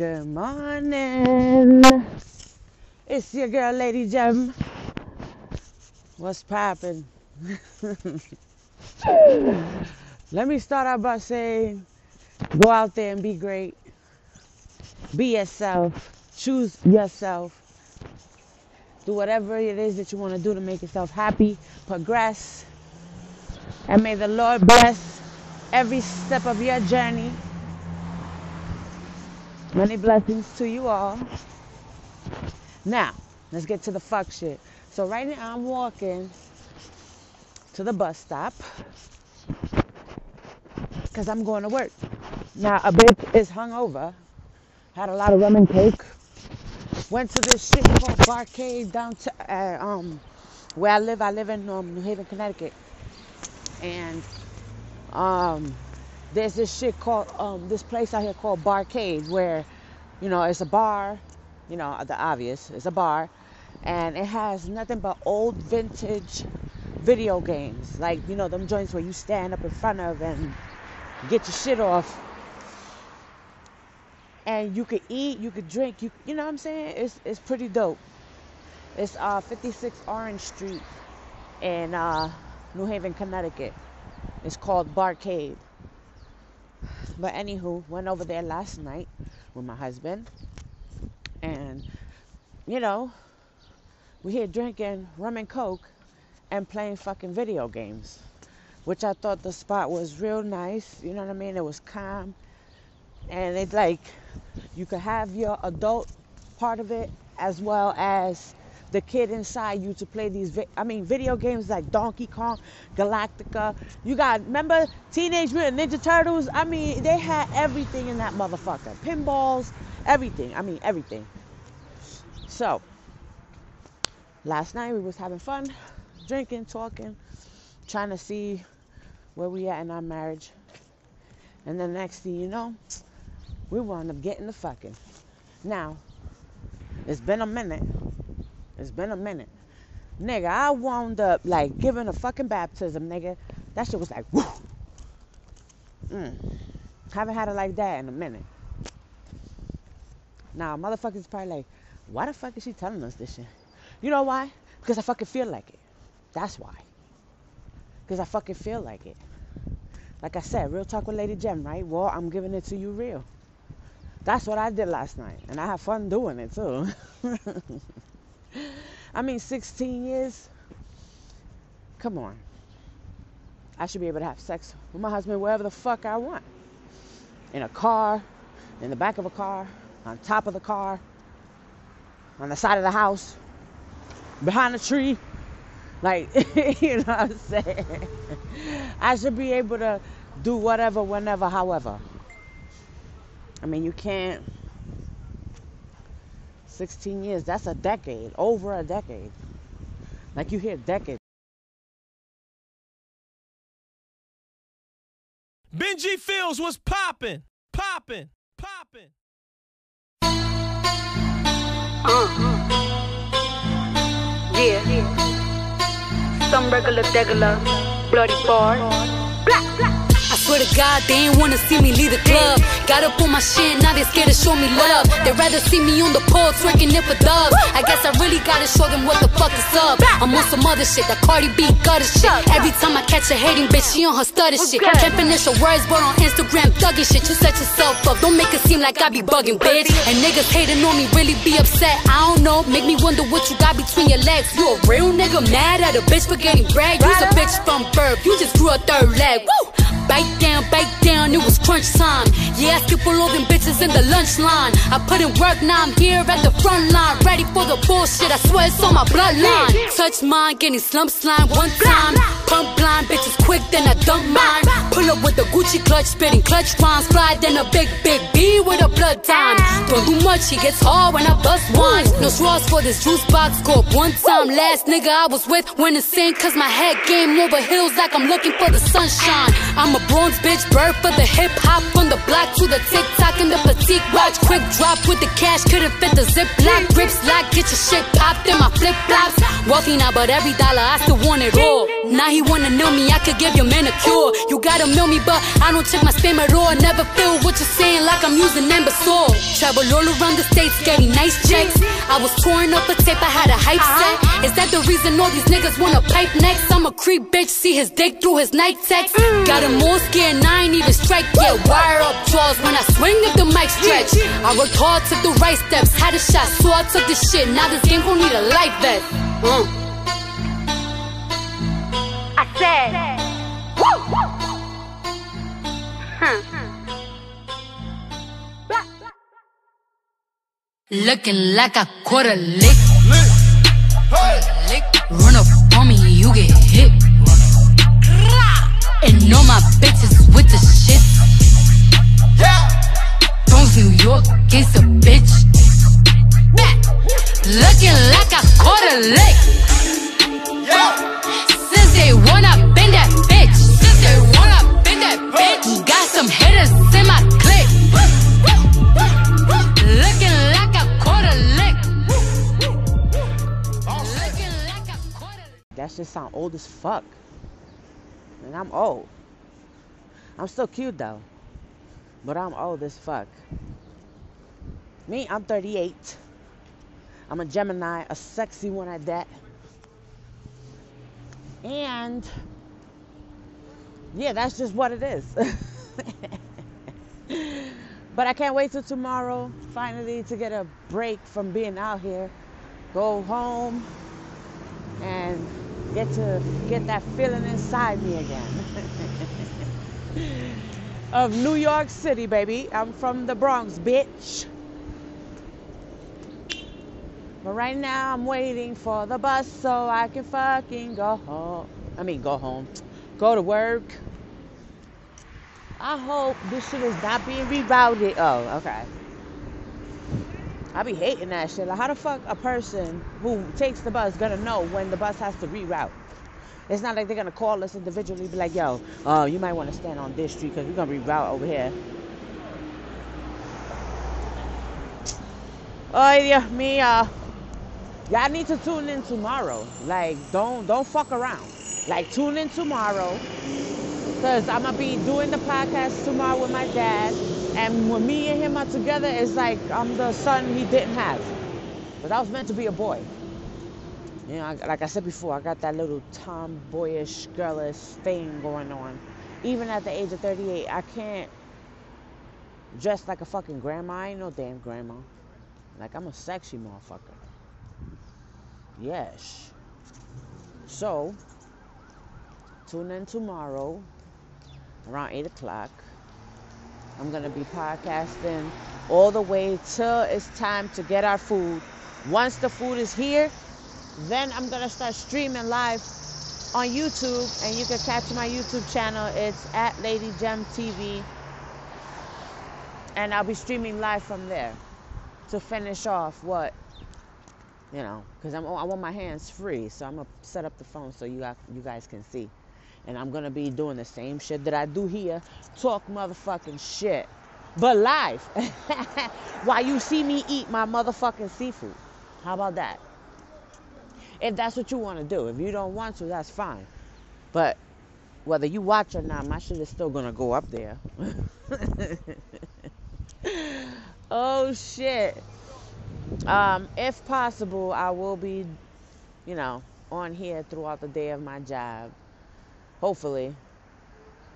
Good morning. It's your girl, Lady Gem. What's poppin'? Let me start out by saying go out there and be great. Be yourself. Choose yourself. Do whatever it is that you want to do to make yourself happy. Progress. And may the Lord bless every step of your journey. Many blessings to you all. Now, let's get to the fuck shit. So right now I'm walking to the bus stop because I'm going to work. Now a bitch is hungover. Had a lot of rum and coke. Went to this shit called Barcade down to uh, um where I live. I live in um, New Haven, Connecticut, and um there's this shit called um this place out here called Barcade where you know it's a bar. You know the obvious. It's a bar, and it has nothing but old vintage video games like you know them joints where you stand up in front of and get your shit off and you could eat, you could drink, you you know what I'm saying? It's it's pretty dope. It's uh 56 Orange Street in uh, New Haven, Connecticut. It's called Barcade. But anywho, went over there last night with my husband, and you know, we here drinking rum and coke and playing fucking video games, which I thought the spot was real nice. You know what I mean? It was calm, and it's like you could have your adult part of it as well as the kid inside you to play these vi- I mean video games like Donkey Kong, Galactica. You got remember Teenage Mutant Ninja Turtles? I mean, they had everything in that motherfucker. Pinballs, everything. I mean, everything. So, last night we was having fun, drinking, talking, trying to see where we at in our marriage. And then next thing you know, we wound up getting the fucking. Now, it's been a minute. It's been a minute. Nigga, I wound up like giving a fucking baptism, nigga. That shit was like, whoo. Mm. Haven't had it like that in a minute. Now, motherfuckers probably like, why the fuck is she telling us this shit? You know why? Because I fucking feel like it. That's why. Because I fucking feel like it. Like I said, real talk with Lady Gem, right? Well, I'm giving it to you real. That's what I did last night. And I had fun doing it too. I mean, 16 years. Come on. I should be able to have sex with my husband wherever the fuck I want. In a car, in the back of a car, on top of the car, on the side of the house, behind a tree. Like, you know what I'm saying? I should be able to do whatever, whenever, however. I mean, you can't. 16 years, that's a decade, over a decade. Like you hear decade. Benji Fields was popping, popping, popping. Uh. Yeah. Some regular, degular, bloody bar. Blah, blah. Swear to God, they ain't wanna see me leave the club. Got up on my shit, now they scared to show me love. They'd rather see me on the pole twerking it for dubs. I guess I really gotta show them what the fuck is up. I'm on some other shit, that Cardi B gutter shit. Every time I catch a hating bitch, she on her stutter shit. Can't finish her words, but on Instagram thugging shit. You set yourself up, don't make it seem like I be bugging, bitch. And niggas hating on me, really be upset. I don't know, make me wonder what you got between your legs. You a real nigga mad at a bitch for getting bragged? You's a bitch from birth, you just grew a third leg. Woo! Bite down, bite down, it was crunch time. Yeah, I skip all them bitches in the lunch line. I put in work, now I'm here at the front line. Ready for the bullshit, I swear it's on my bloodline. Touch mine, getting slump slime one time. Pump blind, bitches quick, then I dump mine. Pull up with the Gucci clutch, spitting clutch rhymes. Fly, then a big, big B with a blood time. Don't do much, he gets hard when I bust wine. No straws for this juice box, scope one time. Last nigga I was with went insane, cause my head game over hills like I'm looking for the sunshine. I'm a bronze bitch, bird for the hip hop. From the block to the TikTok and the petite watch. Quick drop with the cash, couldn't fit the zip lock. grips locked, get your shit popped in my flip flops. Wealthy now, but every dollar I still want it all. Now he wanna know me, I could give your man a cure. You gotta know me, but I don't check my spam at all. Never feel what you're saying like I'm using imbecile. Travel all around the states, getting nice checks. I was touring up a tape, I had a hype set. Is reason all these niggas wanna pipe next? I'm a creep bitch, see his dick through his night text. Got him more scared, and I ain't even strike yet. Wire up jaws when I swing if the mic stretch. I worked hard, took the right steps, had a shot, so I took the shit. Now this game gon' need a life vest. Uh. I said, woo, woo. Huh. Blah, blah. Looking like I caught a lick. Lick. Run up on me, you get hit. And all my bitches with the shit. Bronx, New York, gangsta bitch. Looking like I caught a lick. That shit sound old as fuck. And I'm old. I'm still cute though. But I'm old as fuck. Me, I'm 38. I'm a Gemini, a sexy one at that. And yeah, that's just what it is. but I can't wait till tomorrow, finally, to get a break from being out here. Go home and get to get that feeling inside me again. of New York City, baby. I'm from the Bronx, bitch. But right now I'm waiting for the bus so I can fucking go home. I mean, go home. Go to work. I hope this shit is not being rerouted. Oh, okay. I be hating that shit. Like, how the fuck a person who takes the bus gonna know when the bus has to reroute? It's not like they're gonna call us individually, be like, "Yo, uh, you might want to stand on this street because we're gonna reroute over here." Oh yeah, me. Uh, y'all need to tune in tomorrow. Like, don't don't fuck around. Like, tune in tomorrow because I'm gonna be doing the podcast tomorrow with my dad. And when me and him are together, it's like I'm the son he didn't have. But I was meant to be a boy. You know, like I said before, I got that little tomboyish, girlish thing going on. Even at the age of 38, I can't dress like a fucking grandma. I ain't no damn grandma. Like, I'm a sexy motherfucker. Yes. So, tune in tomorrow around 8 o'clock. I'm going to be podcasting all the way till it's time to get our food. Once the food is here, then I'm going to start streaming live on YouTube, and you can catch my YouTube channel. It's at Lady Gem TV. And I'll be streaming live from there to finish off what, you know, because I want my hands free. So I'm going to set up the phone so you, you guys can see. And I'm to be doing the same shit that I do here talk motherfucking shit, but live. While you see me eat my motherfucking seafood. How about that? If that's what you want to do. If you don't want to, that's fine. But whether you watch or not, my shit is still gonna go up there. oh shit. Um, if possible, I will be, you know, on here throughout the day of my job. Hopefully.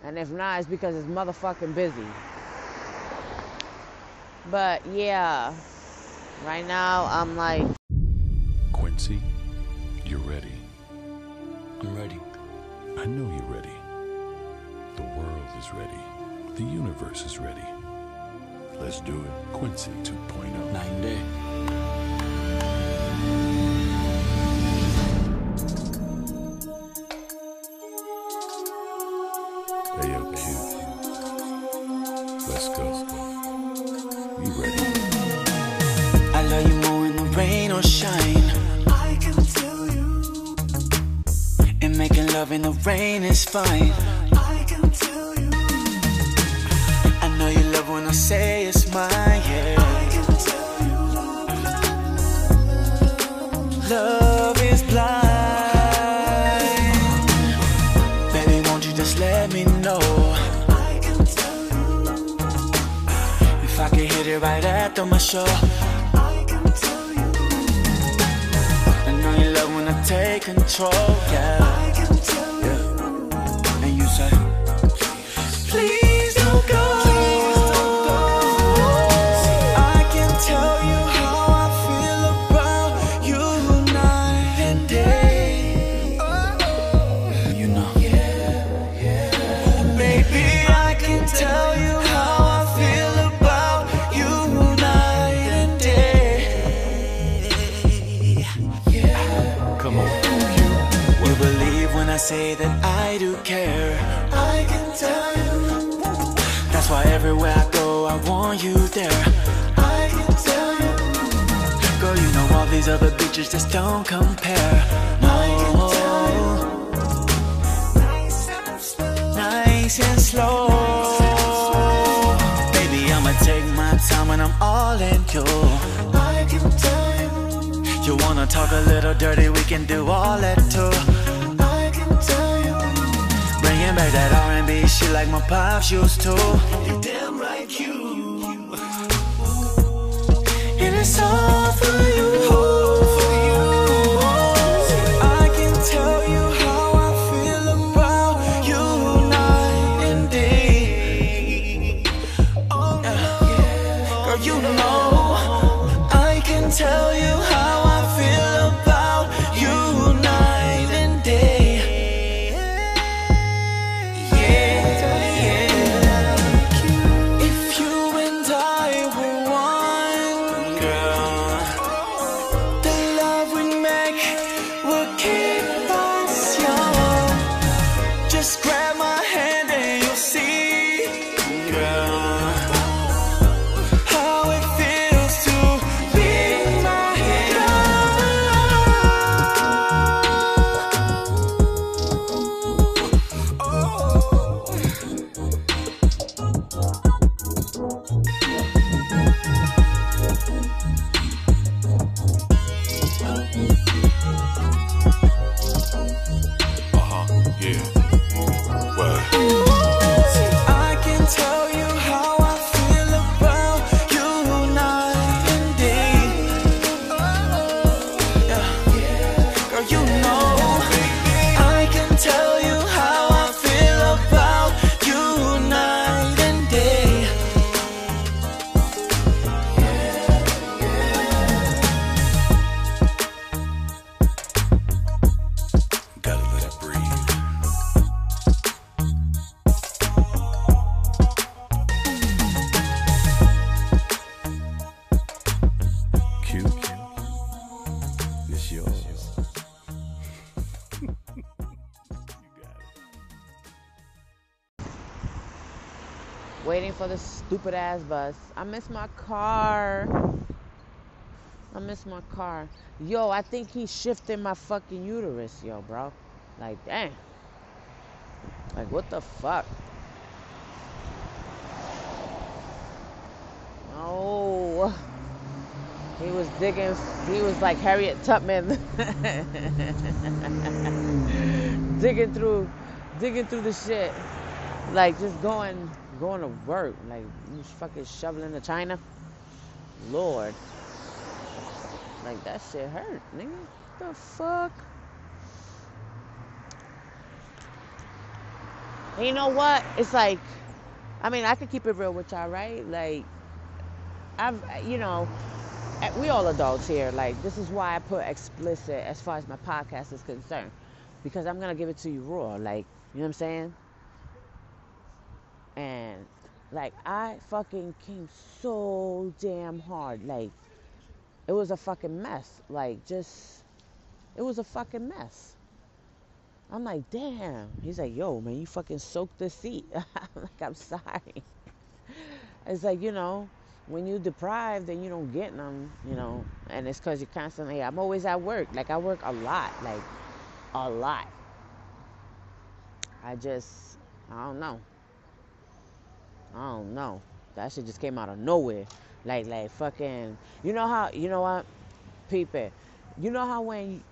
And if not, it's because it's motherfucking busy. But yeah, right now I'm like, Quincy, you're ready. I'm ready. I know you're ready. The world is ready. The universe is ready. Let's do it. Quincy oh. 2.0. Nine day. Or shine. I can tell you, And making love in the rain is fine. I can tell you, I know you love when I say it's mine, Yeah. I can tell you, love is blind. Baby, won't you just let me know? I can tell you, If I could hit it right after my show. Take control, yeah. Everywhere I go, I want you there. I can tell you, Girl, you know all these other bitches just don't compare. No. nice and slow. Nice and slow. Baby, I'ma take my time when I'm all in you. I can tell you, You wanna talk a little dirty, we can do all that too. I can tell you, Bringing back that R&B shit like my pops used to. you're damn right you. And it's all for you. I can tell you how I feel about you night and day. Oh, Girl, you know stupid ass bus. I miss my car. I miss my car. Yo, I think he's shifting my fucking uterus, yo, bro. Like, damn. Like, what the fuck? Oh. He was digging, he was like Harriet Tubman. digging through, digging through the shit. Like, just going, going to work. Like, you fucking shoveling the China. Lord. Like, that shit hurt, nigga. The fuck? And you know what? It's like, I mean, I could keep it real with y'all, right? Like, I've, you know, we all adults here. Like, this is why I put explicit as far as my podcast is concerned. Because I'm to give it to you raw. Like, you know what I'm saying? Like, I fucking came so damn hard. Like, it was a fucking mess. Like, just, it was a fucking mess. I'm like, damn. He's like, yo, man, you fucking soaked the seat. I'm like, I'm sorry. It's like, you know, when you deprived and you don't get them, you know, and it's because you're constantly, I'm always at work. Like, I work a lot. Like, a lot. I just, I don't know. I don't know. That shit just came out of nowhere. Like, like fucking, you know how, you know what? Peep it. you know how when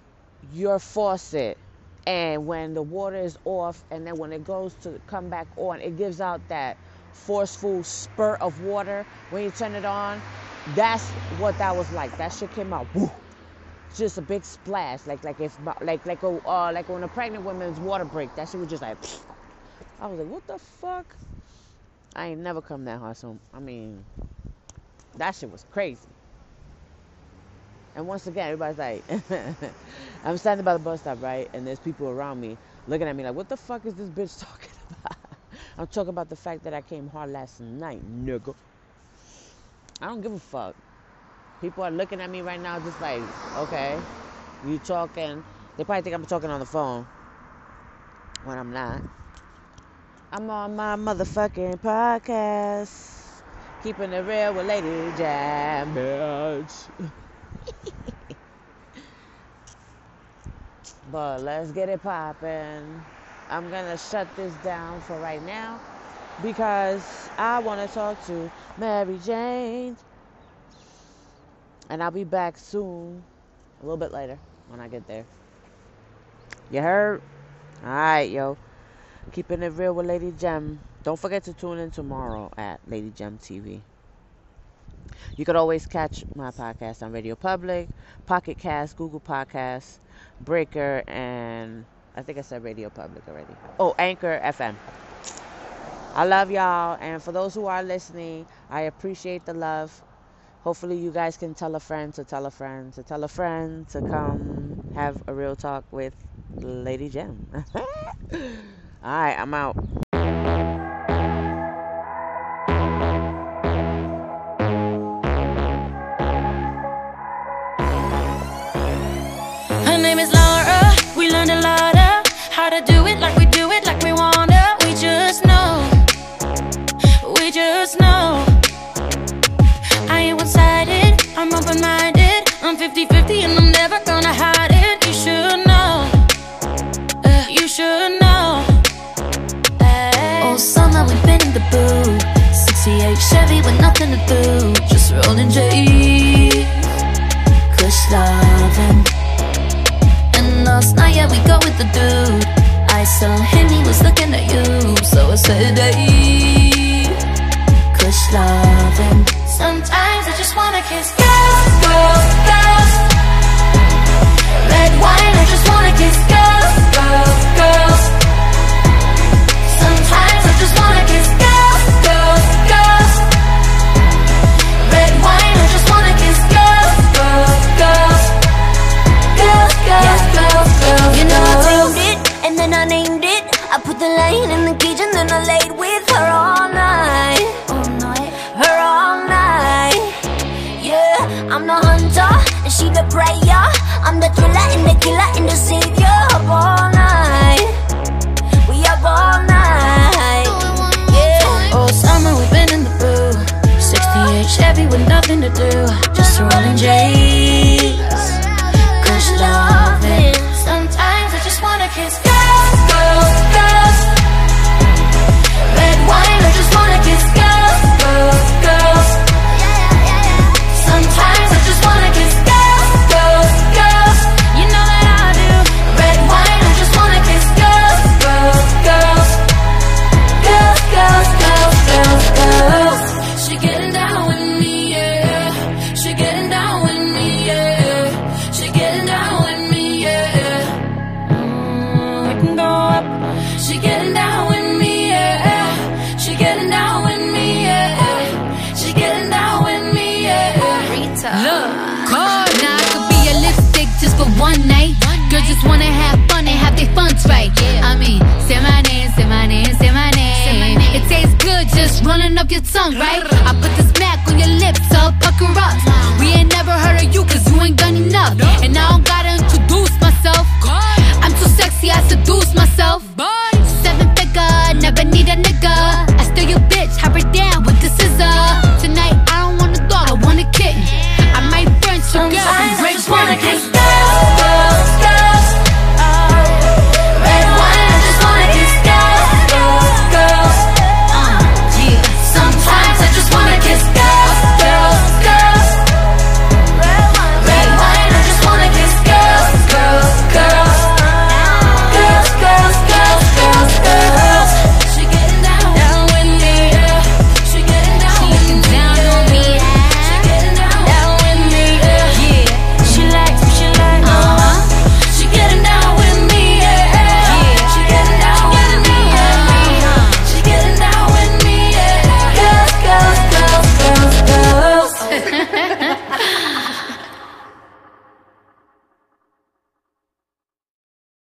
your faucet and when the water is off and then when it goes to come back on, it gives out that forceful spurt of water when you turn it on. That's what that was like. That shit came out. Woo. Just a big splash, like like if like like a uh, like when a pregnant woman's water break. That shit was just like. I was like, what the fuck? I ain't never come that hard. So I mean, that shit was crazy. And once again, everybody's like, I'm standing by the bus stop, right? And there's people around me looking at me like, what the fuck is this bitch talking about? I'm talking about the fact that I came hard last night, nigga. I don't give a fuck. People are looking at me right now just like, okay, you talking. They probably think I'm talking on the phone when I'm not. I'm on my motherfucking podcast. Keeping it real with Lady Gem, bitch. but let's get it poppin'. I'm gonna shut this down for right now because I want to talk to Mary Jane. And I'll be back soon, a little bit later when I get there. You heard? Alright, yo. Keeping it real with Lady Gem. Don't forget to tune in tomorrow at Lady Gem TV. You could always catch my podcast on Radio Public, Pocket Cast, Google Podcasts, Breaker, and I think I said Radio Public already. Oh, Anchor FM. I love y'all, and for those who are listening, I appreciate the love. Hopefully, you guys can tell a friend to tell a friend to tell a friend to come have a real talk with Lady Gem. All right, I'm out. Summer we've been in the booth. 68 Chevy with nothing to do. Just rolling J's. Kush loving. And last night, yeah, we go with the dude. I saw him, he was looking at you. So I said, hey, your tongue, right? I put the smack on your lips, so pucker up. We ain't never heard of you cause you ain't done enough.